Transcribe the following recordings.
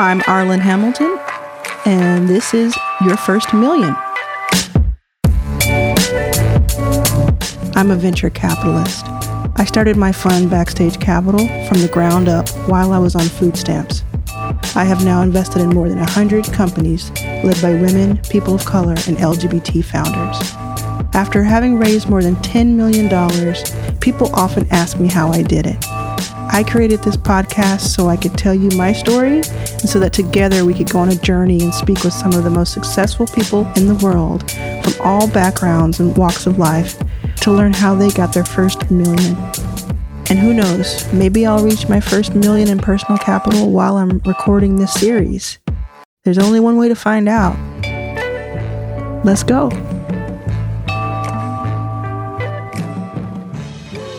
I'm Arlan Hamilton, and this is Your First Million. I'm a venture capitalist. I started my fund Backstage Capital from the ground up while I was on food stamps. I have now invested in more than 100 companies led by women, people of color, and LGBT founders. After having raised more than $10 million, people often ask me how I did it. I created this podcast so I could tell you my story and so that together we could go on a journey and speak with some of the most successful people in the world from all backgrounds and walks of life to learn how they got their first million. And who knows, maybe I'll reach my first million in personal capital while I'm recording this series. There's only one way to find out. Let's go.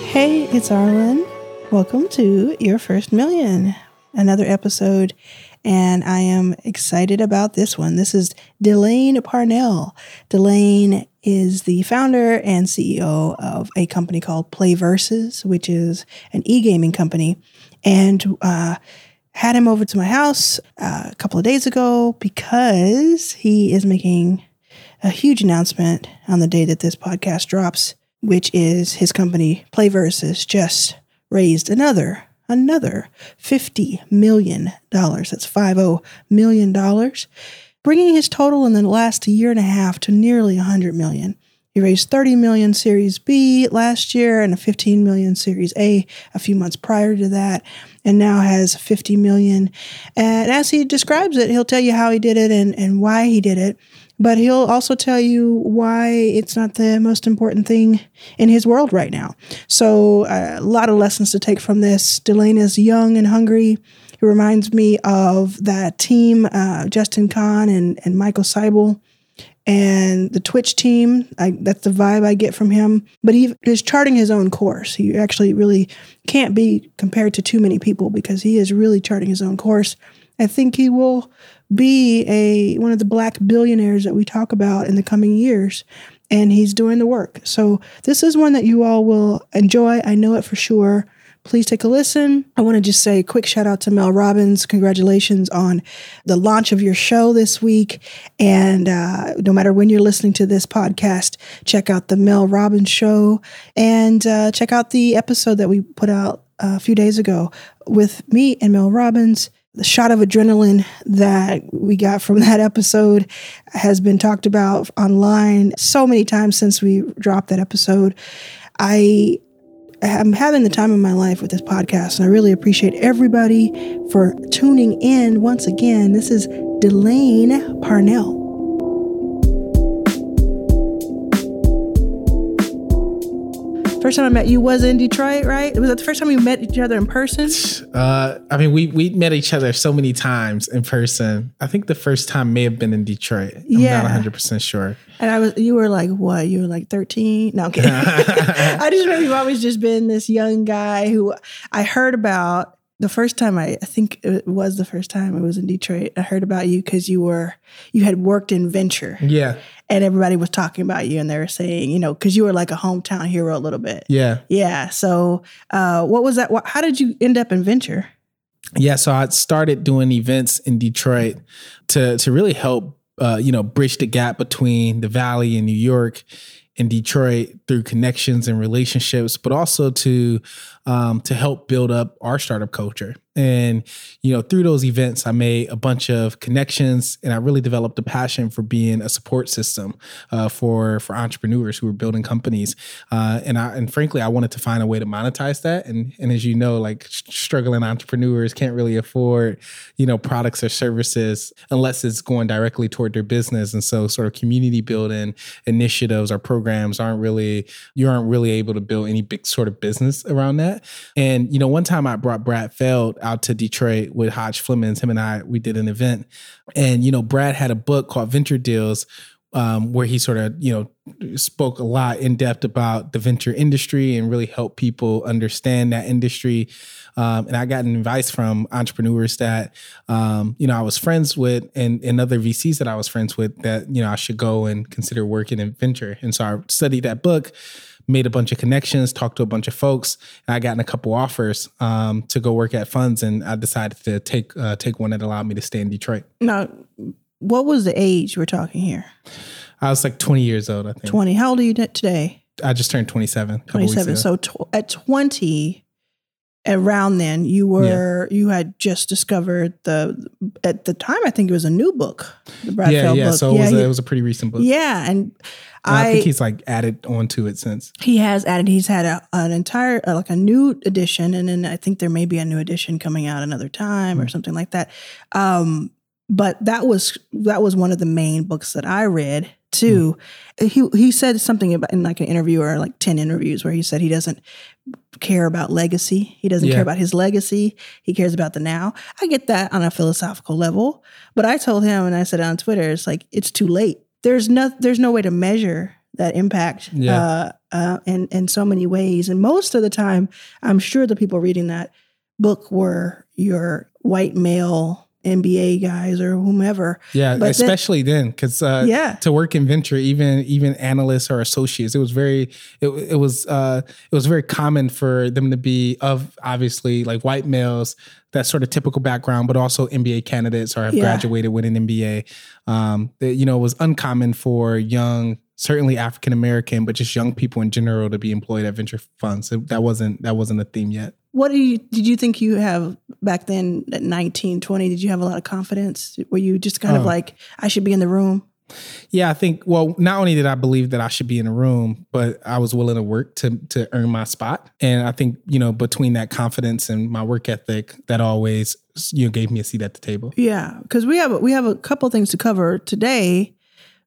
Hey, it's Arlan. Welcome to Your First Million, another episode, and I am excited about this one. This is Delane Parnell. Delane is the founder and CEO of a company called PlayVS, which is an e gaming company, and uh, had him over to my house uh, a couple of days ago because he is making a huge announcement on the day that this podcast drops, which is his company PlayVS just raised another another $50 million. That's $50 million, bringing his total in the last year and a half to nearly 100 million. He raised 30 million Series B last year and a 15 million Series A a few months prior to that, and now has 50 million. And as he describes it, he'll tell you how he did it and, and why he did it but he'll also tell you why it's not the most important thing in his world right now. So, uh, a lot of lessons to take from this. Delane is young and hungry. He reminds me of that team, uh, Justin Kan and, and Michael Seibel and the Twitch team. I, that's the vibe I get from him. But he is charting his own course. He actually really can't be compared to too many people because he is really charting his own course. I think he will be a one of the black billionaires that we talk about in the coming years and he's doing the work. So this is one that you all will enjoy. I know it for sure. Please take a listen. I want to just say a quick shout out to Mel Robbins. Congratulations on the launch of your show this week. And uh, no matter when you're listening to this podcast, check out the Mel Robbins show and uh, check out the episode that we put out a few days ago with me and Mel Robbins the shot of adrenaline that we got from that episode has been talked about online so many times since we dropped that episode. I am having the time of my life with this podcast, and I really appreciate everybody for tuning in once again. This is Delane Parnell. First time I met you was in Detroit, right? Was that the first time we met each other in person? Uh, I mean, we we met each other so many times in person. I think the first time may have been in Detroit. I'm yeah. not 100 percent sure. And I was, you were like, what? You were like 13? No, okay. I just remember you've always just been this young guy who I heard about the first time I, I think it was the first time it was in Detroit. I heard about you because you were you had worked in venture. Yeah. And everybody was talking about you and they were saying, you know, because you were like a hometown hero a little bit. Yeah. Yeah. So uh, what was that? What, how did you end up in venture? Yeah. So I started doing events in Detroit to to really help uh, you know, bridge the gap between the Valley and New York in Detroit through connections and relationships, but also to um, to help build up our startup culture. And, you know, through those events, I made a bunch of connections and I really developed a passion for being a support system uh, for, for entrepreneurs who are building companies. Uh, and I, and frankly, I wanted to find a way to monetize that. And, and as you know, like struggling entrepreneurs can't really afford, you know, products or services unless it's going directly toward their business. And so sort of community building initiatives or programs aren't really, you aren't really able to build any big sort of business around that that. And, you know, one time I brought Brad Feld out to Detroit with Hajj Flemings. Him and I, we did an event. And, you know, Brad had a book called Venture Deals um, where he sort of, you know, spoke a lot in depth about the venture industry and really helped people understand that industry. Um, and I got advice from entrepreneurs that, um, you know, I was friends with and, and other VCs that I was friends with that, you know, I should go and consider working in venture. And so I studied that book made a bunch of connections, talked to a bunch of folks. And I gotten a couple offers um, to go work at funds, and I decided to take uh, take one that allowed me to stay in Detroit. Now, what was the age we're talking here? I was like 20 years old, I think. 20. How old are you today? I just turned 27. a couple weeks 27. So tw- at 20, around then, you were you had just discovered the at the time I think it was a new book, the Brad yeah, Feld yeah. book. So it was, yeah, a, it was a pretty recent book. yeah, and I, I, think he's like added onto it since. he has added he's had a, an entire uh, like a new edition, and then I think there may be a new edition coming out another time or something like that. Um, but that was that was one of the main books that I read too. He he said something about in like an interview or like ten interviews where he said he doesn't care about legacy. He doesn't Yeah. care about his legacy. He cares about the now. I get that on a philosophical level, but I told him and I said on Twitter, it's like it's too late. There's no there's no way to measure that impact Yeah. uh, uh, in in so many ways. And most of the time, I'm sure the people reading that book were your white male MBA guys or whomever. Yeah, But especially then, because uh, Yeah. to work in venture, even even analysts or associates, it was very it, it was uh, it was very common for them to be of obviously like white males, that sort of typical background, but also MBA candidates or have Yeah. graduated with an MBA. Um, that, you know, it was uncommon for young, certainly African American, but just young people in general to be employed at venture funds. It- that wasn't that wasn't a theme yet. What do you did you think you have back then at 19, 20? Did you have a lot of confidence? Were you just kind of Oh. like, I should be in the room? Yeah, I think. Well, not only did I believe that I should be in a room, but I was willing to work to to earn my spot. And I think you know between that confidence and my work ethic, that always you know gave me a seat at the table. Yeah, because we have we have a couple things to cover today.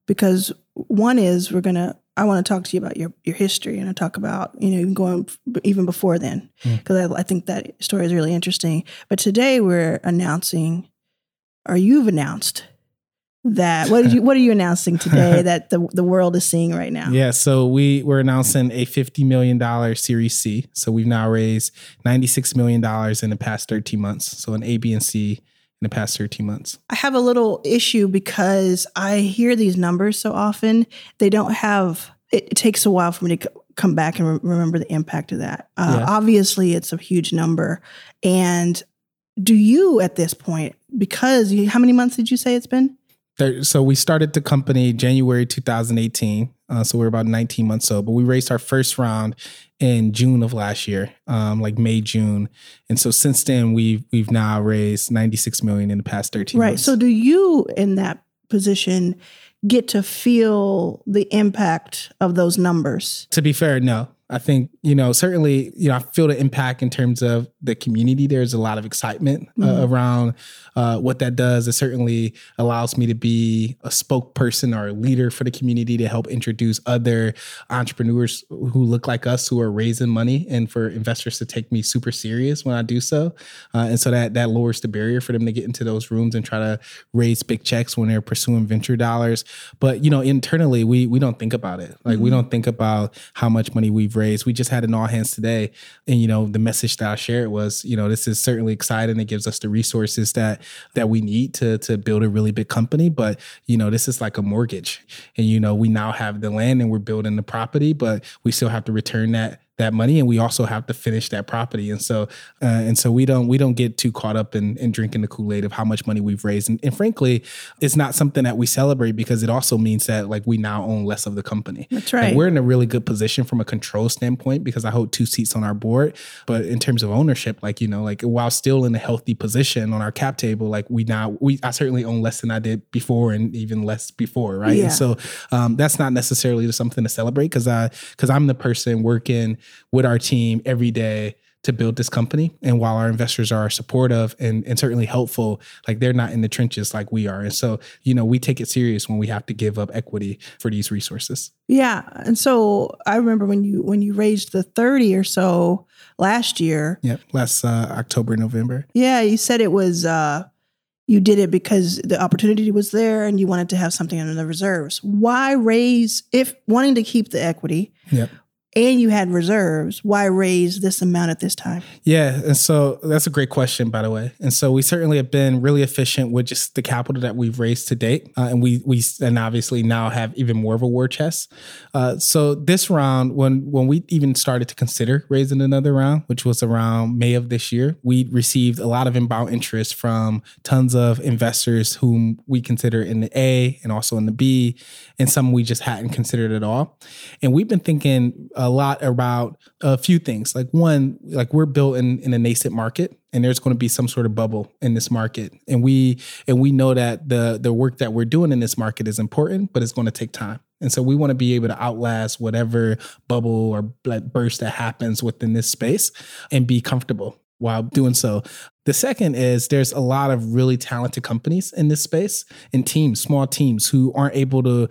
Because one is we're gonna I want to talk to you about your your history and I talk about you know even going even before then Mm. because I, I think that story is really interesting. But today we're announcing, or you've announced that what did you what are you announcing today that the the world is seeing right now? Yeah, so we we're announcing a fifty million dollar Series C. So we've now raised ninety six million dollars in the past thirteen months. So an A, B, and C in the past thirteen months. I have a little issue because I hear these numbers so often. They don't have, it, it takes a while for me to come back and re- remember the impact of that. Uh, Yeah. Obviously, it's a huge number. And do you at this point, because you, how many months did you say it's been? There, so we started the company January 2018. Uh, so we're about 19 months old, but we raised our first round in June of last year, um, like May, June. And so since then, we've we've now raised 96 million in the past 13 Right. months. So, do you in that position get to feel the impact of those numbers? to be fair, no. I think, you know, certainly, you know, I feel the impact in terms of the community. There's a lot of excitement uh, Mhm. around uh, what that does. It certainly allows me to be a spokesperson or a leader for the community to help introduce other entrepreneurs who look like us who are raising money and for investors to take me super serious when I do so. Uh, and so that that lowers the barrier for them to get into those rooms and try to raise big checks when they're pursuing venture dollars. But you know, internally we we don't think about it. Like we don't think about how much money we've raised. We just had an all hands today, and you know, the message that I shared was, you know, this is certainly exciting. It gives us the resources that that we need to to build a really big company. But you know, this is like a mortgage, and you know, we now have the land and we're building the property, but we still have to return that that money and we also have to finish that property and so uh, and so we don't we don't get too caught up in, in drinking the kool-aid of how much money we've raised and, and frankly it's not something that we celebrate because it also means that like we now own less of the company That's Like, right. we're in a really good position from a control standpoint because I hold two seats on our board. But in terms of ownership, like, you know, like while still in a healthy position on our cap table, like we now, we, I certainly own less than I did before and even less before. Right. Yeah. And so um, that's not necessarily something to celebrate because I, because I'm the person working with our team every day to build this company. And while our investors are supportive and, and certainly helpful, like they're not in the trenches like we are. And so, you know, we take it serious when we have to give up equity for these resources. Yeah, and so I remember when you when you raised the thirty or so last year. Yep. Last uh, October, November. Yeah, you said it was uh, you did it because the opportunity was there and you wanted to have something in the reserves. Why raise if wanting to keep the equity Yep. And you had reserves, why raise this amount at this time? Yeah, and so that's a great question, by the way. And so we certainly have been really efficient with just the capital that we've raised to date, uh, and we we and obviously now have even more of a war chest. Uh, so this round, when when we even started to consider raising another round, which was around May of this year, we received a lot of inbound interest from tons of investors whom we consider in the A and also in the B, and some we just hadn't considered at all. And we've been thinking a lot about a few things. Like one, like we're built in, in a nascent market and there's going to be some sort of bubble in this market. And we and we know that the the work that we're doing in this market is important, but it's going to take time. And so we want to be able to outlast whatever bubble or burst that happens within this space and be comfortable while doing so. The second is there's a lot of really talented companies in this space and teams, small teams who aren't able to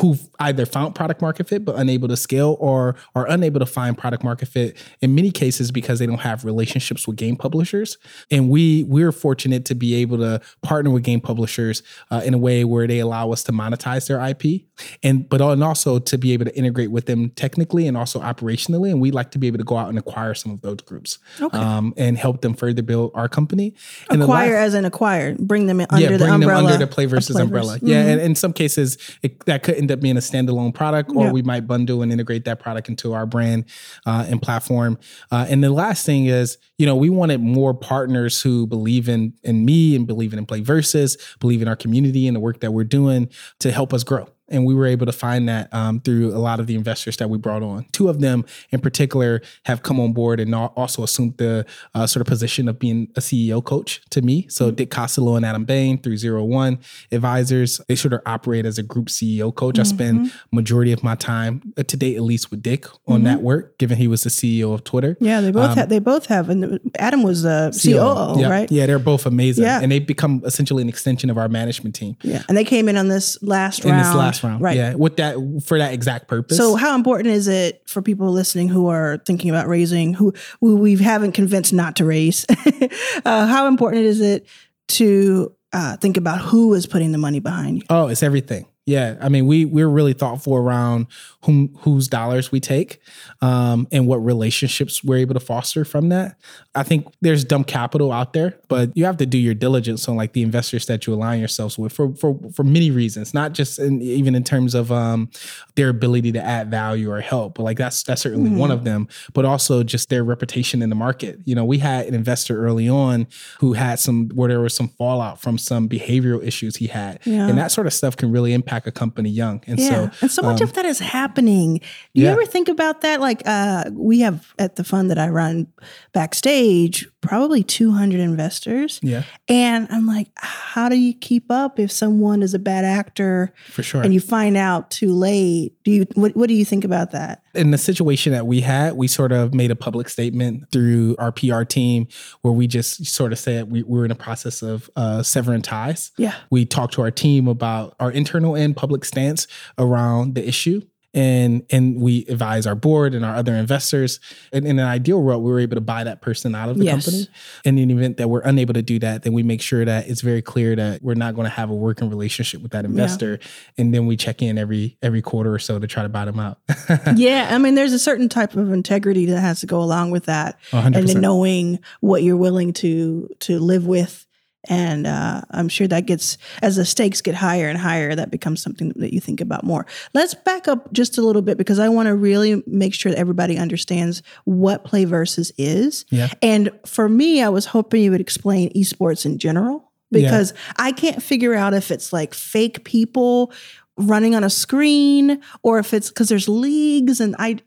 who've either found product market fit but unable to scale or are unable to find product market fit in many cases because they don't have relationships with game publishers and we we're fortunate to be able to partner with game publishers uh, in a way where they allow us to monetize their ip and but and also to be able to integrate with them technically and also operationally and we like to be able to go out and acquire some of those groups okay. um, and help them further build our company and acquire last, as an acquire bring them under yeah, the umbrella under the PlayVS umbrella mm-hmm. yeah and in some cases it, that could end up being a standalone product, or yeah. we might bundle and integrate that product into our brand uh, and platform. Uh, and the last thing is, you know, we wanted more partners who believe in in me and believe in PlayVS, believe in our community and the work that we're doing to help us grow and we were able to find that um, through a lot of the investors that we brought on. Two of them, in particular, have come on board and also assumed the uh, sort of position of being a CEO coach to me. So mm-hmm. Dick Costolo and Adam Bain through Zero One Advisors, they sort of operate as a group CEO coach. Mm-hmm. I spend mm-hmm. majority of my time uh, to date, at least with Dick, on mm-hmm. that work, given he was the CEO of Twitter. Yeah, they both um, have. They both have, and Adam was the COO, yeah, right? Yeah, they're both amazing, yeah. and they've become essentially an extension of our management team. Yeah, and they came in on this last round. In this last round, right? Yeah, with that for that exact purpose. So, how important is it for people listening who are thinking about raising, who who we haven't convinced not to raise? uh, how important is it to uh, think about who is putting the money behind you? Oh, it's everything. Yeah, I mean, we we're really thoughtful around whom whose dollars we take, um, and what relationships we're able to foster from that. I think there's dumb capital out there, but you have to do your diligence on like the investors that you align yourselves with for for for many reasons, not just in, even in terms of um, their ability to add value or help, but like that's that's certainly mm-hmm. one of them, but also just their reputation in the market. You know, we had an investor early on who had some where there was some fallout from some behavioral issues he had, yeah. and that sort of stuff can really impact impact a company young. And yeah. so, and so much um, of that is happening. Do you ever think about that? Like, uh, we have at the fund that I run backstage, probably 200 investors. Yeah. And I'm like, how do you keep up if someone is a bad actor? For sure. And you find out too late? Do you, what, what do you think about that? In the situation that we had, we sort of made a public statement through our PR team where we just sort of said we, we were in a process of uh, severing ties. Yeah. We talked to our team about our internal and public stance around the issue and and we advise our board and our other investors. And in an ideal world, we were able to buy that person out of the yes. company. In the event that we're unable to do that, then we make sure that it's very clear that we're not going to have a working relationship with that investor. Yeah. And then we check in every every quarter or so to try to buy them out. yeah, I mean, there's a certain type of integrity that has to go along with that, 100%. and then knowing what you're willing to to live with and uh, I'm sure that gets, as the stakes get higher and higher, that becomes something that you think about more. Let's back up just a little bit because I want to really make sure that everybody understands what PlayVS is. Yeah. And for me, I was hoping you would explain esports in general because yeah. I can't figure out if it's like fake people running on a screen or if it's because there's leagues and I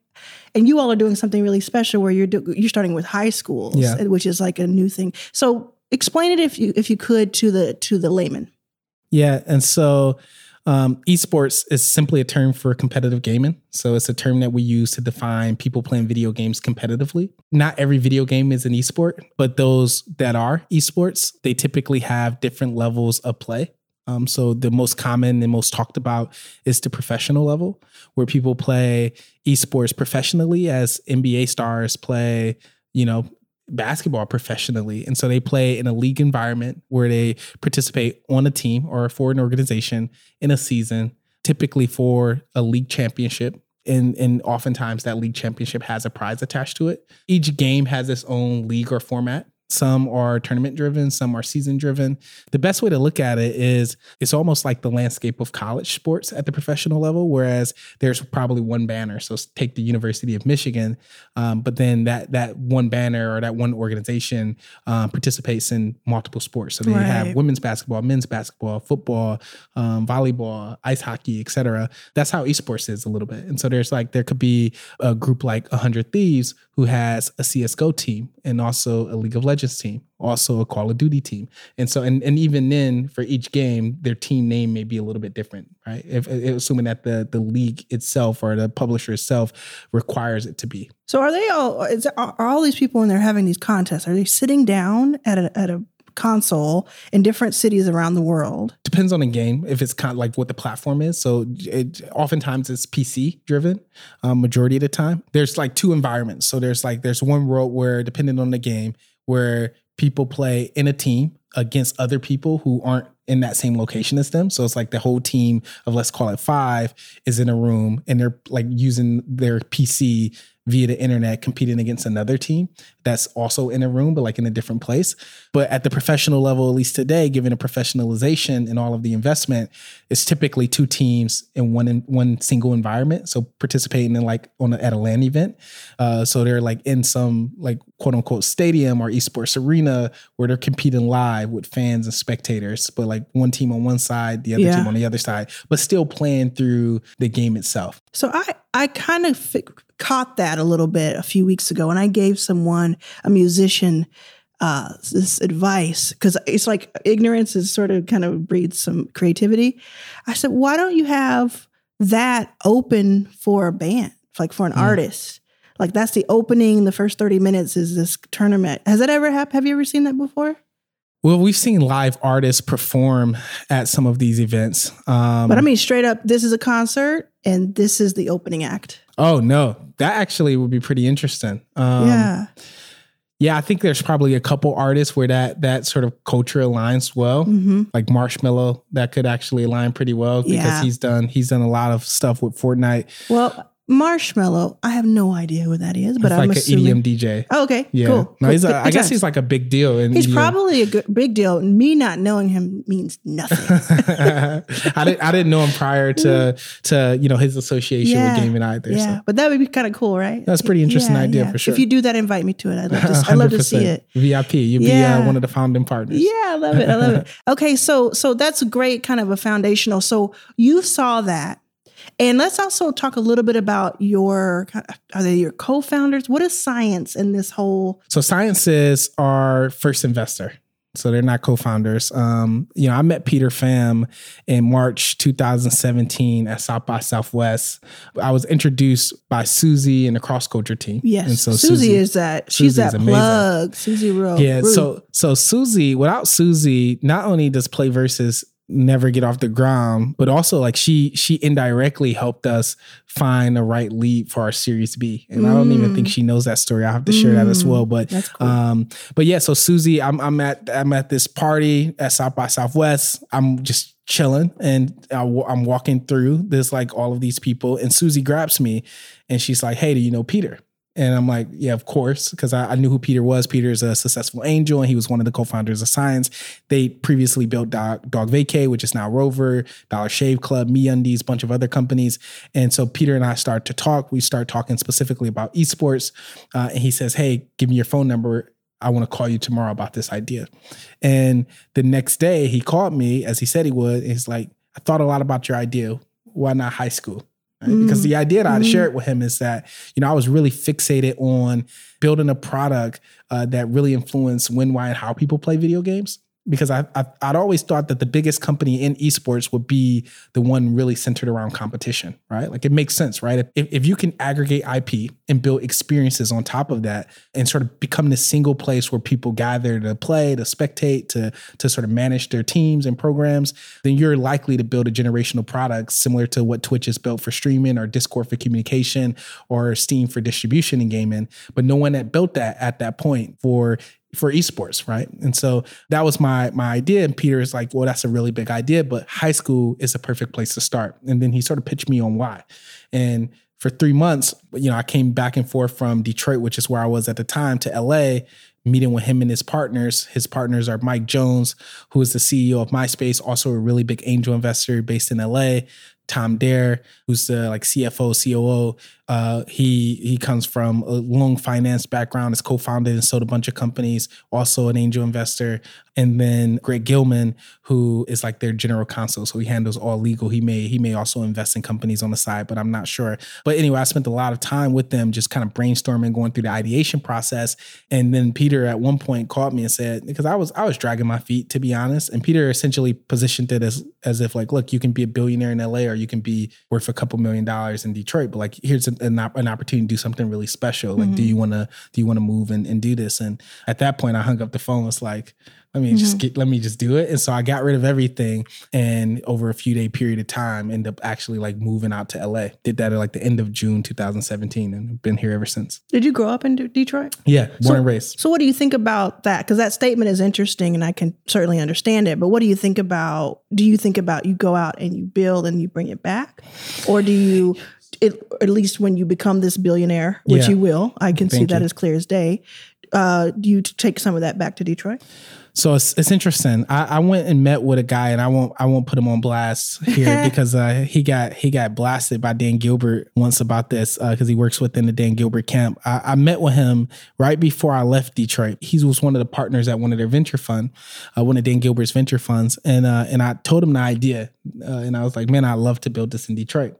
and you all are doing something really special where you're do, you're starting with high schools, yeah. which is like a new thing. So explain it if you if you could to the to the layman. Yeah, and so um, esports is simply a term for competitive gaming. So it's a term that we use to define people playing video games competitively. Not every video game is an esport, but those that are esports, they typically have different levels of play. Um, so the most common and most talked about is the professional level, where people play esports professionally as NBA stars play, you know, basketball professionally. And so they play in a league environment where they participate on a team or for an organization in a season, typically for a league championship and and oftentimes that league championship has a prize attached to it. Each game has its own league or format. Some are tournament driven, some are season driven. The best way to look at it is it's almost like the landscape of college sports at the professional level, whereas there's probably one banner. So take the University of Michigan, um, but then that that one banner or that one organization um, participates in multiple sports. So they Right. have women's basketball, men's basketball, football, um, volleyball, ice hockey, etc. That's how esports is a little bit. And so there's like there could be a group like 100 Thieves who has a CS:GO team and also a League of Legends team, also a Call of Duty team. And so and and even then for each game, their team name may be a little bit different, right? If, if assuming that the the league itself or the publisher itself requires it to be. So are they all? Is, are all these people when they're having these contests? Are they sitting down at a at a console in different cities around the world? depends on the game if it's kind of like what the platform is. So it oftentimes it's pc driven um, majority of the time. There's like two environments. So there's like there's one world where depending on the game where people play in a team against other people who aren't in that same location as them. So it's like the whole team of let's call it five is in a room and they're like using their pc via the internet competing against another team that's also in a room but like in a different place. But at the professional level at least today given the professionalization and all of the investment it's typically two teams in one in one single environment. So participating in like on a, at a LAN event uh, so they're like in some like quote unquote stadium or esports arena where they're competing live with fans and spectators but like one team on one side the other Yeah. team on the other side but still playing through the game itself. So I I kind of caught that a little bit a few weeks ago, and I gave someone a musician uh, this advice because it's like ignorance is sort of kind of breeds some creativity. I said, why don't you have that open for a band, like for an Mm. artist? Like that's the opening. The first thirty minutes is this tournament. Has that ever happened? Have you ever seen that before? Well, we've seen live artists perform at some of these events. Um, But I mean, straight up, this is a concert, and this is the opening act. oh no, that actually would be pretty interesting. Um, yeah. yeah, I think there's probably a couple artists where that that sort of culture aligns well. hmm Like Marshmello, that could actually align pretty well because Yeah. he's done he's done a lot of stuff with Fortnite. Well, Marshmello, I have no idea who that is, but He's I'm like assuming. an EDM DJ. Oh, okay, Yeah, cool. no, he's a, Good- I guess he's like a big deal. In He's EDM. probably a good, big deal. Me not knowing him means nothing. I didn't I didn't know him prior to to you know his association Yeah, with gaming either. yeah, So. but that would be kind of cool, right? That's a pretty interesting idea for sure. If you do that, invite me to it. I'd love to. I'd love to see it. VIP. You'll be uh, one of the founding partners. Yeah, I love it. I love it. Okay, so so that's great, kind of a foundational. So you saw that, and let's also talk a little bit about your. Are they your co-founders? What is science in this whole? So Science is our first investor. So they're not co-founders. Um, you know, I met Peter Pham in March 2017 at South by Southwest. I was introduced by Susie and the cross culture team. Yes, And so Susie, is that. She's Susie is that amazing. plug. Susie Ryoo. Yeah. So so Susie, without Susie, not only does Play Versus never get off the ground, but also like she she indirectly helped us find the right lead for our Series B. And I don't even think she knows that story. I have to share that as well. But Mm. Cool. um, but yeah, so Susie, I'm I'm at I'm at this party at South by Southwest. I'm just chilling and I, i'm walking through. this like all of these people, and Susie grabs me, and she's like, "Hey, do you know Peter?" And I'm like, yeah, of course, because I, I knew who Peter was. Peter is a successful angel, and he was one of the co-founders of Science. They previously built Dog, DogVacay, which is now Rover, Dollar Shave Club, MeUndies, bunch of other companies. And so Peter and I start to talk. We start talking specifically about esports, uh, and he says, "Hey, give me your phone number. I want to call you tomorrow about this idea." And the next day, he called me as he said he would. And he's like, "I thought a lot about your idea. Why not high school?" Right? Because the idea that I Mm. shared with him is that, you know, I was really fixated on building a product uh, that really influenced when, why, and how people play video games. Because I, I, I'd always thought that the biggest company in esports would be the one really centered around competition, right? Like it makes sense, right? If, if you can aggregate IP and build experiences on top of that and sort of become the single place where people gather to play, to spectate, to, to sort of manage their teams and programs, then you're likely to build a generational product similar to what Twitch has built for streaming or Discord for communication or Steam for distribution and gaming. But no one had built that at that point for for esports, right? And so that was my my idea. And Peter is like, well, that's a really big idea, but high school is a perfect place to start. And then he sort of pitched me on why. And for three months, you know, I came back and forth from Detroit, which is where I was at the time, to LA, meeting with him and his partners. His partners are Mike Jones, who is the CEO of MySpace, also a really big angel investor based in LA. Tom Dare, who's the like CFO, COO. Uh, he he comes from a long finance background. Has co-founded and sold a bunch of companies. Also an angel investor. And then Greg Gilman, who is like their general counsel, so he handles all legal. He may he may also invest in companies on the side, but I'm not sure. But anyway, I spent a lot of time with them, just kind of brainstorming, going through the ideation process. And then Peter at one point called me and said, because I was I was dragging my feet to be honest. And Peter essentially positioned it as as if like, look, you can be a billionaire in LA, or you can be worth a couple million dollars in Detroit. But like, here's an, an, an opportunity to do something really special. Like, mm-hmm. do you want to do you want to move and, and do this? And at that point, I hung up the phone. Was like, let me mm-hmm. just get, let me just do it. And so I got rid of everything and over a few day period of time ended up actually like moving out to LA. Did that at like the end of June 2017 and been here ever since. Did you grow up in Detroit? Yeah, born so, and raised. So what do you think about that? Cuz that statement is interesting and I can certainly understand it, but what do you think about do you think about you go out and you build and you bring it back or do you it, at least when you become this billionaire, which yeah. you will, I can Thank see that you. as clear as day. Uh, do you take some of that back to Detroit? So it's, it's interesting. I, I, went and met with a guy, and I won't I won't put him on blast here because uh, he got he got blasted by Dan Gilbert once about this because uh, he works within the Dan Gilbert camp. I, I, met with him right before I left Detroit. He was one of the partners at one of their venture fund, uh, one of Dan Gilbert's venture funds, and uh, and I told him the idea, uh, and I was like, man, I'd love to build this in Detroit.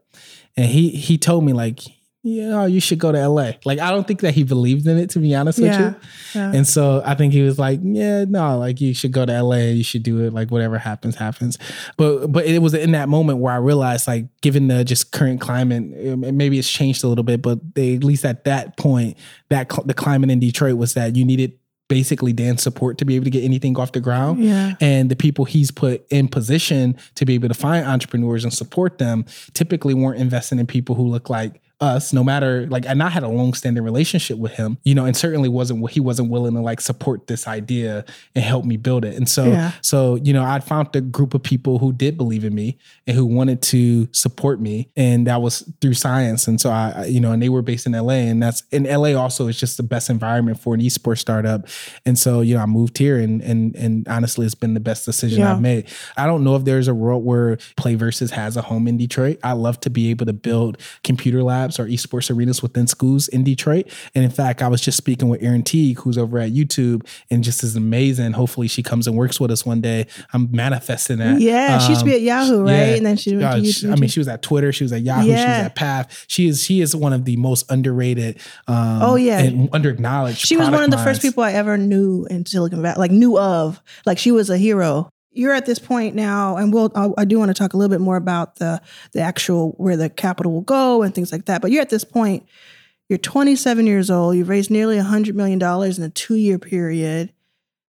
And he he told me like yeah, oh, you should go to LA. Like, I don't think that he believed in it, to be honest yeah, with you. Yeah. And so I think he was like, yeah, no, like you should go to LA. You should do it. Like whatever happens, happens. But but it was in that moment where I realized, like, given the just current climate, um, maybe it's changed a little bit, but they, at least at that point, that the climate in Detroit was that you needed basically Dan's support to be able to get anything off the ground. Yeah. And the people he's put in position to be able to find entrepreneurs and support them typically weren't investing in people who look like us no matter like and I had a long standing relationship with him, you know, and certainly wasn't he wasn't willing to like support this idea and help me build it. And so yeah. so, you know, I found a group of people who did believe in me and who wanted to support me. And that was through science. And so I, you know, and they were based in LA. And that's in LA also is just the best environment for an esports startup. And so, you know, I moved here and and and honestly it's been the best decision yeah. I've made. I don't know if there's a world where PlayVS has a home in Detroit. I love to be able to build computer labs labs or esports arenas within schools in Detroit. And in fact, I was just speaking with Erin Teague, who's over at YouTube, and just is amazing. Hopefully, she comes and works with us one day. I'm manifesting that. Yeah, um, she used to be at Yahoo, right? Yeah. And then she, uh, she, I mean, she was at Twitter, she was at Yahoo, yeah. she was at Path. She is she is one of the most underrated. Um, oh yeah, and under acknowledged. She was one of the first people I ever knew in Silicon Valley, like knew of. Like she was a hero you're at this point now, and we'll. I, I, do want to talk a little bit more about the the actual where the capital will go and things like that. But you're at this point. You're 27 years old. You've raised nearly 100 million dollars in a two year period.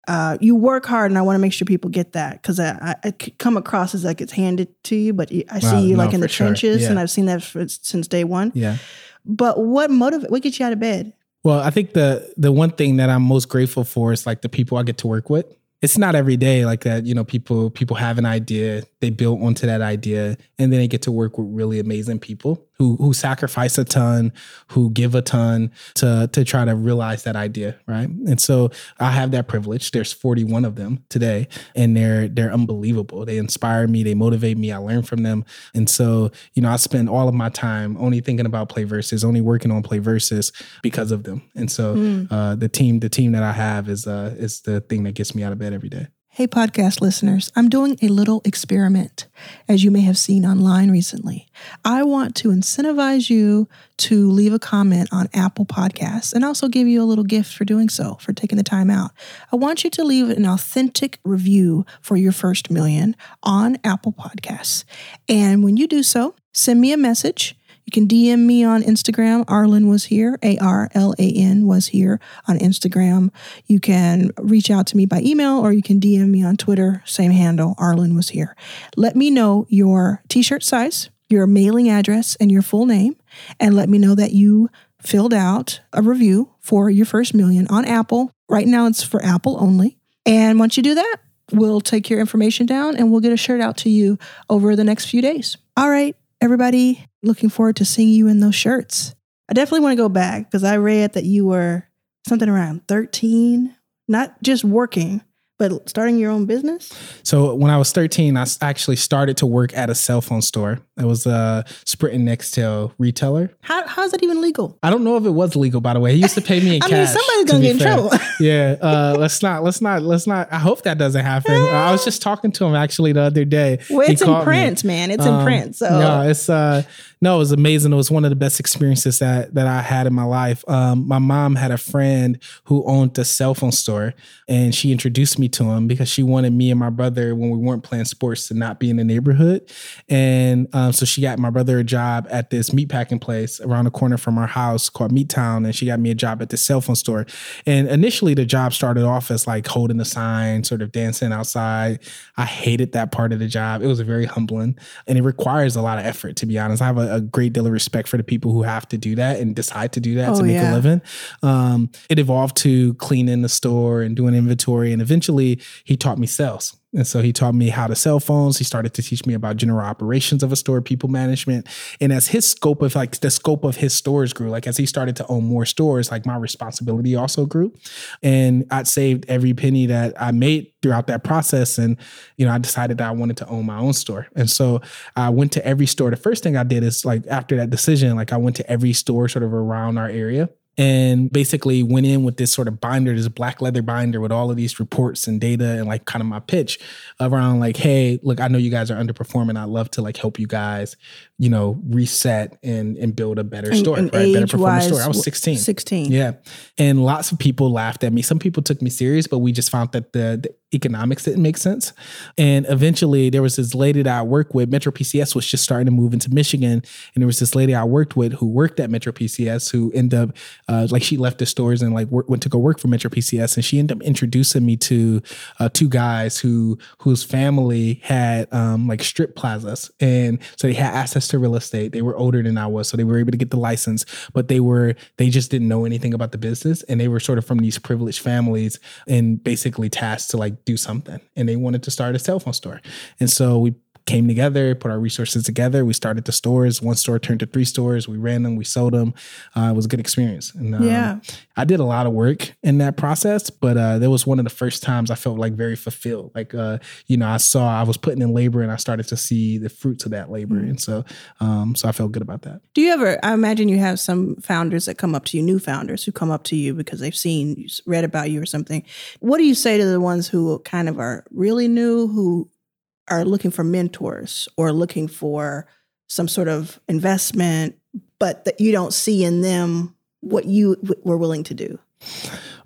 Uh, you work hard, and I want to make sure people get that because I, I, I, come across as like it's handed to you, but I see you no, like in the sure. trenches, yeah. and I've seen that for, since day one. Yeah. But what motivate? What gets you out of bed? Well, I think the the one thing that I'm most grateful for is like the people I get to work with it's not every day like that you know people people have an idea they build onto that idea and then they get to work with really amazing people who who sacrifice a ton who give a ton to to try to realize that idea right? And so i have that privilege. There's 41 of them today and they're they're unbelievable. They inspire me. They motivate me. I learn from them. And so you know i spend all of my time only thinking about PlayVS only working on PlayVS because of them. And so mm. uh, the team the team that i have is uh is the thing that gets me out of bed every day. Hey, podcast listeners, I'm doing a little experiment, as you may have seen online recently. I want to incentivize you to leave a comment on Apple Podcasts and also give you a little gift for doing so, for taking the time out. I want you to leave an authentic review for your first million on Apple Podcasts. And when you do so, send me a message you can DM me on Instagram. Arlan was here. A R L A N was here on Instagram. You can reach out to me by email or you can DM me on Twitter. Same handle. Arlan was here. Let me know your t shirt size, your mailing address, and your full name. And let me know that you filled out a review for your first million on Apple. Right now, it's for Apple only. And once you do that, we'll take your information down and we'll get a shirt out to you over the next few days. All right, everybody looking forward to seeing you in those shirts. I definitely want to go back because I read that you were something around 13, not just working, but starting your own business? So when I was 13, I actually started to work at a cell phone store. It was a Sprint and Nextel retailer. How, how's that even legal? I don't know if it was legal, by the way. He used to pay me in I cash. mean, somebody's gonna get in trouble. yeah. Uh, let's not, let's not, let's not. I hope that doesn't happen. I was just talking to him actually the other day. Well, He it's in print, man. It's in Um, print. So no, it's uh no, it was amazing. It was one of the best experiences that that I had in my life. Um, my mom had a friend who owned a cell phone store, and she introduced me to him because she wanted me and my brother when we weren't playing sports to not be in the neighborhood, and um, so she got my brother a job at this meatpacking place around the corner from our house called Meat Town, and she got me a job at the cell phone store. And initially, the job started off as like holding the sign, sort of dancing outside. I hated that part of the job. It was very humbling, and it requires a lot of effort. To be honest, I have a, a great deal of respect for the people who have to do that and decide to do that Oh, to make yeah. a living. Um, it evolved to cleaning the store and doing inventory, and eventually, he taught me sales. And so he taught me how to sell phones. He started to teach me about general operations of a store, people management. And as his scope of like the scope of his stores grew, like as he started to own more stores, like my responsibility also grew. And I'd saved every penny that I made throughout that process. And, you know, I decided that I wanted to own my own store. And so I went to every store. The first thing I did is like after that decision, like I went to every store sort of around our area and basically went in with this sort of binder, this black leather binder with all of these reports and data and like kind of my pitch around like, hey, look, I know you guys are underperforming. I'd love to like help you guys, you know, reset and and build a better story, and right? Better performing age-wise. I was 16. 16. Yeah. And lots of people laughed at me. Some people took me serious, but we just found that the, the economics didn't make sense. And eventually there was this lady that I worked with. Metro PCS was just starting to move into Michigan. And there was this lady I worked with who worked at Metro PCS who ended up, uh, like she left the stores and like work, went to go work for Metro PCS. And she ended up introducing me to uh, two guys who, whose family had um, like strip plazas. And so they had access to real estate. They were older than I was. So they were able to get the license, but they were, they just didn't know anything about the business. And they were sort of from these privileged families and basically tasked to like do something. And they wanted to start a cell phone store. And so we came together, put our resources together. We started the stores. One store turned to three stores. We ran them, we sold them. Uh, it was a good experience. And um, Yeah. I did a lot of work in that process, but uh, that was one of the first times I felt like very fulfilled. Like, uh, you know, I saw I was putting in labor and I started to see the fruits of that labor. And so, um, so I felt good about that. Do you ever? I imagine you have some founders that come up to you, new founders who come up to you because they've seen, read about you or something. What do you say to the ones who kind of are really new, who are looking for mentors or looking for some sort of investment, but that you don't see in them what you w- were willing to do?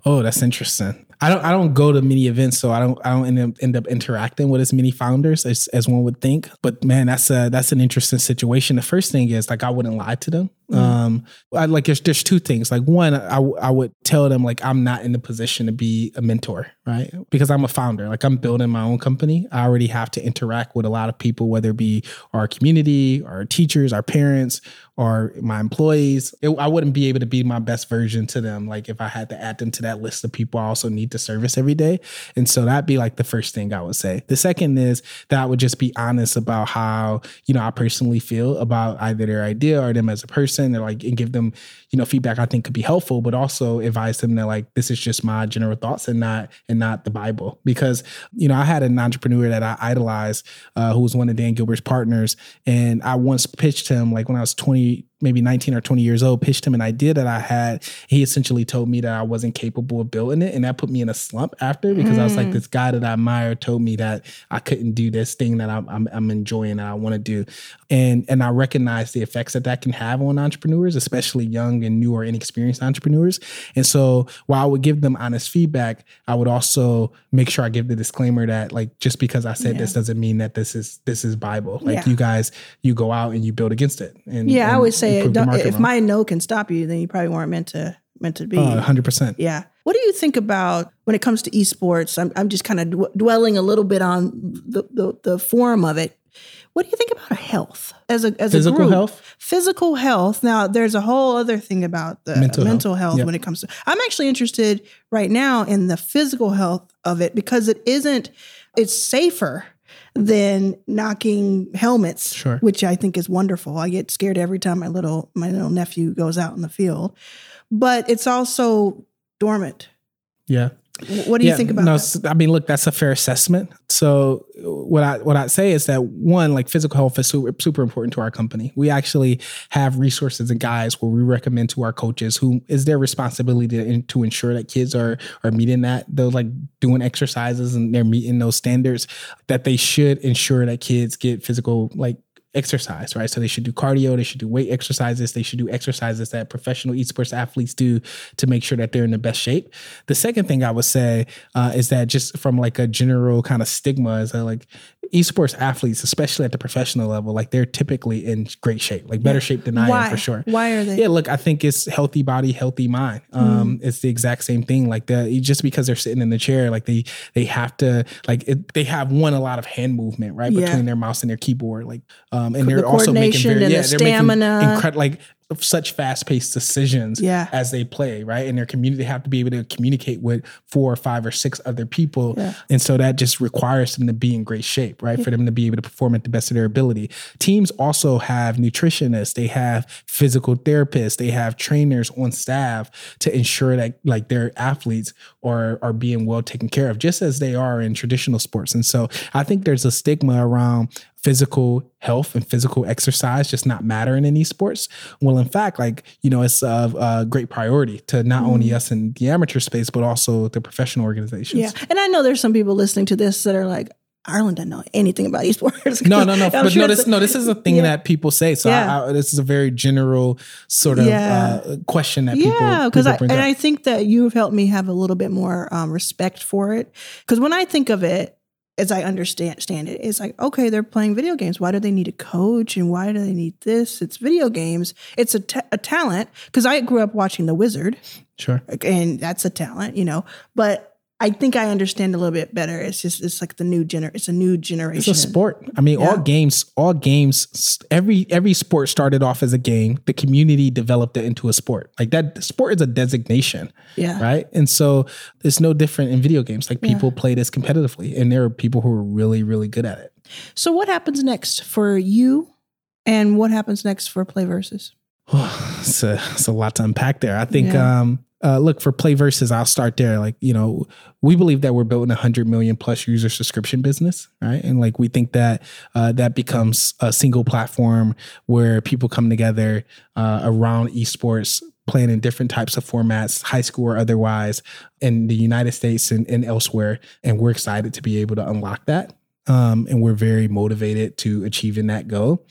Oh, that's interesting. I don't I don't go to many events, so I don't I don't end up, end up interacting with as many founders as, as one would think. But man, that's a that's an interesting situation. The first thing is like I wouldn't lie to them. Um, I like there's there's two things. Like one, I I would tell them like I'm not in the position to be a mentor, right? Because I'm a founder. Like I'm building my own company. I already have to interact with a lot of people, whether it be our community, our teachers, our parents, or my employees. It, I wouldn't be able to be my best version to them. Like if I had to add them to that list of people I also need to service every day. And so that'd be like the first thing I would say. The second is that I would just be honest about how, you know, I personally feel about either their idea or them as a person or like and give them, you know, feedback I think could be helpful, but also advise them that like this is just my general thoughts and not and not the Bible. Because, you know, I had an entrepreneur that I idolized, uh, who was one of Dan Gilbert's partners. And I once pitched him like when I was 20, maybe 19 or 20 years old, pitched him an idea that I had. He essentially told me that I wasn't capable of building it. And that put me in a slump after because I was like, mm. this guy that I admire told me that I couldn't do this thing that I'm, I'm, I'm enjoying that I want to do. And, and I recognize the effects that that can have on entrepreneurs, especially young and new or inexperienced entrepreneurs. And so while I would give them honest feedback, I would also make sure I give the disclaimer that like, just because I said Yeah. this doesn't mean that this is, this is Bible. Like Yeah. you guys, you go out and you build against it. And Yeah, I and always say if my no can stop you, then you probably weren't meant to meant to be. Uh, 100%. Yeah. What do you think about when it comes to esports? I'm, I'm just kind of dw- dwelling a little bit on the, the, the form of it. What do you think about health as a as Physical a group? health? Physical health. Now, there's a whole other thing about the Mental mental, health. health, Yep. when it comes to. I'm actually interested right now in the physical health of it because it isn't. It's safer than knocking helmets, Sure. which I think is wonderful. I get scared every time my little my little nephew goes out in the field. But it's also dormant. Yeah. Wh- What do you think about no, that? I mean, look, that's a fair assessment. So what I what I'd say is that one, like physical health is super, super important to our company. We actually have resources and guides where we recommend to our coaches who is their responsibility to, to ensure that kids are are meeting that those like doing exercises and they're meeting those standards that they should ensure that kids get physical like exercise, right? So they should do cardio, they should do weight exercises, they should do exercises that professional esports athletes do to make sure that they're in the best shape. The second thing I would say uh, is that just from like a general kind of stigma is that like esports athletes, especially at the professional level, like they're typically in great shape, like better shape than I Why? am for sure. Why are they? Yeah, look, I think it's healthy body, healthy mind. Um, Mm-hmm. It's the exact same thing. Like the just because they're sitting in the chair, like they they have to like it, they have one a lot of hand movement right Yeah. between their mouse and their keyboard. Like um, and The they're also making very yeah the they're making incredible like such fast paced decisions Yeah. as they play right? And their community they have to be able to communicate with four or five or six other people. Yeah. and so that just requires them to be in great shape right? For them to be able to perform at the best of their ability. Teams also have nutritionists. They have physical therapists. They have trainers on staff to ensure that like their athletes are are being well taken care of just as they are in traditional sports. And so i think there's a stigma around physical health and physical exercise just not matter in any sports. Well, in fact, like, you know, it's a, a great priority to not only us in the amateur space, but also the professional organizations. Yeah. And I know there's some people listening to this that are like, Arlan doesn't know anything about esports. No, no, no. I'm But sure no, this no, this is a thing Yeah. that people say. So Yeah. I, I, this is a very general sort of Yeah. uh, question that people, yeah, because people I bring and up. I think that you've helped me have a little bit more um, respect for it. Because when I think of it, as I understand it, it's like okay, they're playing video games. Why do they need a coach and why do they need this? It's video games. It's a, ta- a talent. Because I grew up watching The Wizard, sure. and that's a talent, you know. But I think I understand a little bit better. It's just it's like the new gener. It's a new generation. It's a sport. I mean, all games, all games, every every sport started off as a game. The community developed it into a sport. Like that sport is a designation. Yeah. right? And so it's no different in video games. Like people play this competitively, and there are people who are really, really good at it. So what happens next for you, and what happens next for Play Versus? it's, a, it's a lot to unpack there. I think, Yeah. um, uh, look for play versus. I'll start there. Like you know, we believe that we're building a hundred million plus user subscription business, right? And like we think that uh, that becomes a single platform where people come together uh, around esports. Playing in different types of formats, high school or otherwise, in the United States and, and elsewhere. And we're excited to be able to unlock that. Um, and we're very motivated to achieving that goal.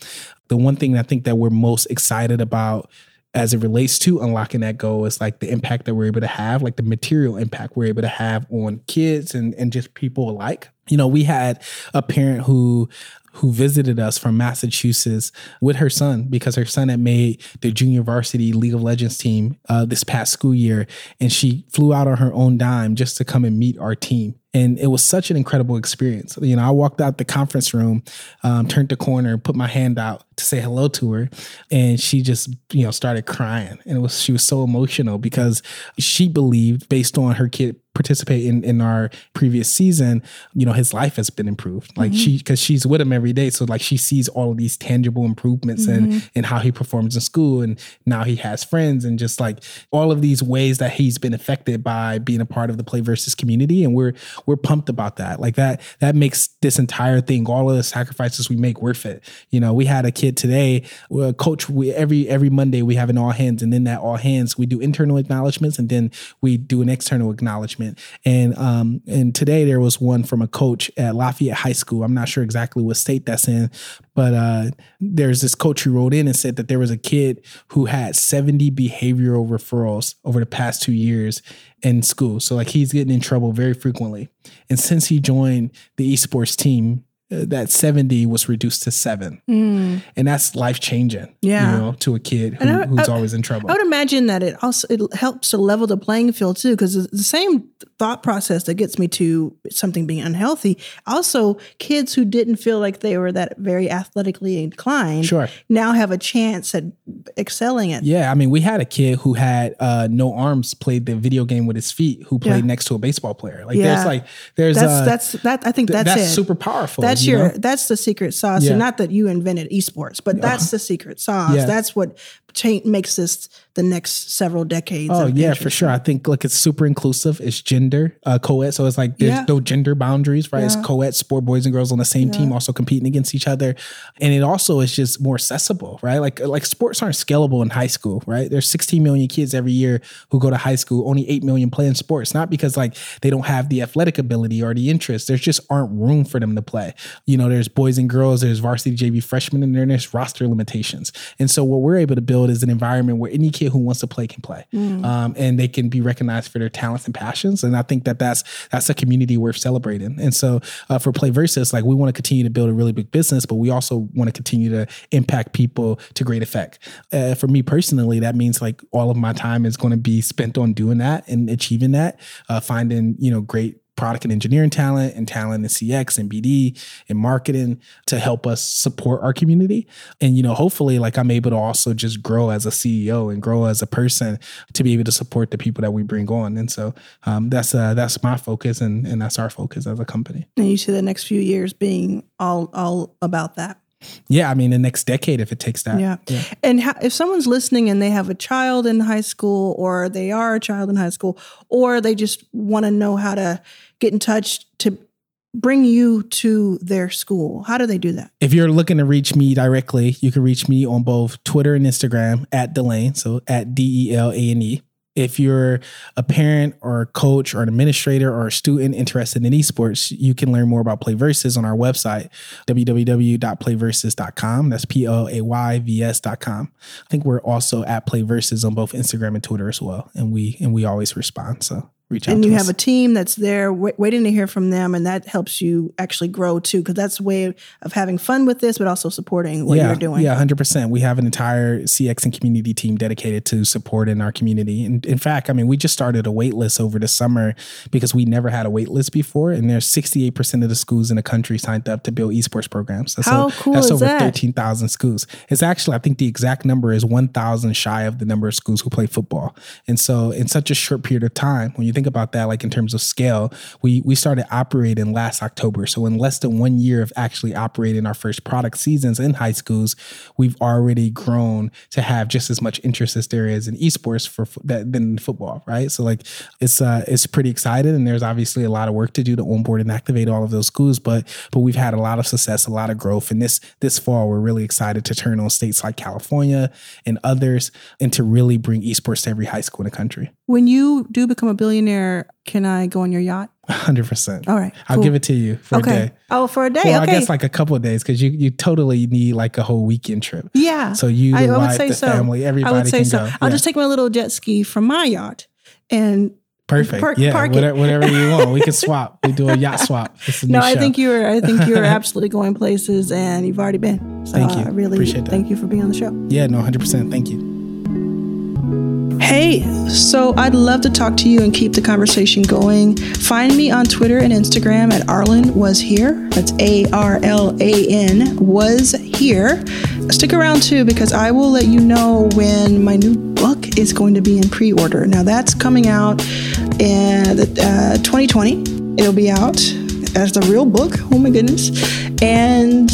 The one thing I think that we're most excited about as it relates to unlocking that goal is like the impact that we're able to have, like the material impact we're able to have on kids and, and just people alike. You know, we had a parent who who visited us from Massachusetts with her son because her son had made the junior varsity League of Legends team uh, this past school year, and she flew out on her own dime just to come and meet our team. And it was such an incredible experience. You know, I walked out the conference room, um, turned the corner, put my hand out to say hello to her, and she just, you know, started crying. And it was she was so emotional because she believed, based on her kid participating in our previous season, you know, his life has been improved. Like she, because she's with him every day, so like she sees all of these tangible improvements in in how he performs in school, and now he has friends, and just like all of these ways that he's been affected by being a part of the play versus community, and we're we're pumped about that. Like that that makes this entire thing, all of the sacrifices we make, worth it. You know, we had a kid today, well, coach. We every every Monday we have an all hands, and then that all hands we do internal acknowledgments, and then we do an external acknowledgement. And um and today there was one from a coach at Lafayette High School. I'm not sure exactly what state that's in, but uh there's this coach who wrote in and said that there was a kid who had 70 behavioral referrals over the past two years in school. So like he's getting in trouble very frequently. And since he joined the esports team, that 70 was reduced to seven. And that's life changing, Yeah. you know, to a kid who, I- who's I- always in trouble. I would imagine that it also it helps to level the playing field too, because the same thought process that gets me to something being unhealthy. Also, kids who didn't feel like they were that very athletically inclined Sure. now have a chance at excelling at. Yeah, I mean, we had a kid who had uh, no arms, played the video game with his feet, who played Yeah. next to a baseball player. Like Yeah. there's like there's That's uh, that's that. I think th- that's, that's it. super powerful. That that's you your know? that's the secret sauce. Yeah. And not that you invented esports, but uh-huh. that's the secret sauce. Yeah. That's what cha- makes this the next several decades. Oh yeah, for sure. I think look, it's super inclusive. It's gender uh, co-ed, so it's like there's Yeah. no gender boundaries, right? It's co-ed sport, boys and girls on the same team, also competing against each other, and it also is just more accessible, right? Like like sports aren't scalable in high school, right? There's 16 million kids every year who go to high school. Only eight million play in sports, not because like they don't have the athletic ability or the interest. There's just aren't room for them to play. You know, there's boys and girls, there's varsity JV freshmen, and there's roster limitations. And so what we're able to build is an environment where any kid who wants to play can play, um, and they can be recognized for their talents and passions. And I think that that's that's a community worth celebrating. And so uh, for Play Versus, like we want to continue to build a really big business, but we also want to continue to impact people to great effect. Uh, for me personally, that means like all of my time is going to be spent on doing that and achieving that, uh, finding you know great product and engineering talent and talent in CX and BD and marketing to help us support our community. And, you know, hopefully like I'm able to also just grow as a CEO and grow as a person to be able to support the people that we bring on. And so um, that's uh, that's my focus and, and that's our focus as a company. And you see the next few years being all all about that. Yeah, I mean the next decade if it takes that. Yeah. And how, if someone's listening and they have a child in high school, or they are a child in high school, or they just want to know how to get in touch to bring you to their school, how do they do that? If you're looking to reach me directly, you can reach me on both Twitter and Instagram at Delane, so at D E L A N E. If you're a parent or a coach or an administrator or a student interested in esports, you can learn more about Play Versus on our website, www.playversus.com. That's P O A Y V S.com. I think we're also at Play Versus on both Instagram and Twitter as well. And we and we always respond. So reach out And you us. have a team that's there wa- waiting to hear from them, and that helps you actually grow too, because that's a way of having fun with this, but also supporting what yeah, you're doing. Yeah, hundred percent. We have an entire CX and community team dedicated to supporting our community. And in fact, I mean, we just started a wait list over the summer because we never had a wait list before. And there's 68 percent of the schools in the country signed up to build esports programs. That's How o- cool That's is over that? 13,000 schools. It's actually, I think the exact number is 1,000 shy of the number of schools who play football. And so, in such a short period of time, when you think about that, like in terms of scale, we we started operating last October. So in less than one year of actually operating our first product seasons in high schools, we've already grown to have just as much interest as there is in esports for that than football, right? So like it's uh it's pretty exciting, and there's obviously a lot of work to do to onboard and activate all of those schools, but but we've had a lot of success, a lot of growth, and this this fall we're really excited to turn on states like California and others, and to really bring esports to every high school in the country. When you do become a billionaire, can I go on your yacht? Hundred percent. All right. I'll cool. give it to you for okay. a day. Oh, for a day. Well, okay. I guess like a couple of days because you you totally need like a whole weekend trip. yeah. So you, I, I would say the so. family, everybody I would say so. go. I'll Yeah. just take my little jet ski from my yacht and perfect. park- yeah, park whatever, whatever you want, we can swap. We do a yacht swap. A no, I show. think you are. I think you are absolutely going places, and you've already been. So Thank you. I really Appreciate that. thank you for being on the show. Yeah, no, hundred percent. Thank you. Hey, so I'd love to talk to you and keep the conversation going. Find me on Twitter and Instagram at Arlan Was Here. That's A R L A N Was Here. Stick around too because I will let you know when my new book is going to be in pre order. Now, that's coming out in uh, 2020. It'll be out as the real book. Oh my goodness. And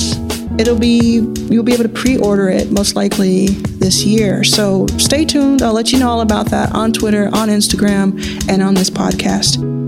it'll be you'll be able to pre-order it most likely this year. So stay tuned. I'll let you know all about that on twitter on instagram and on this podcast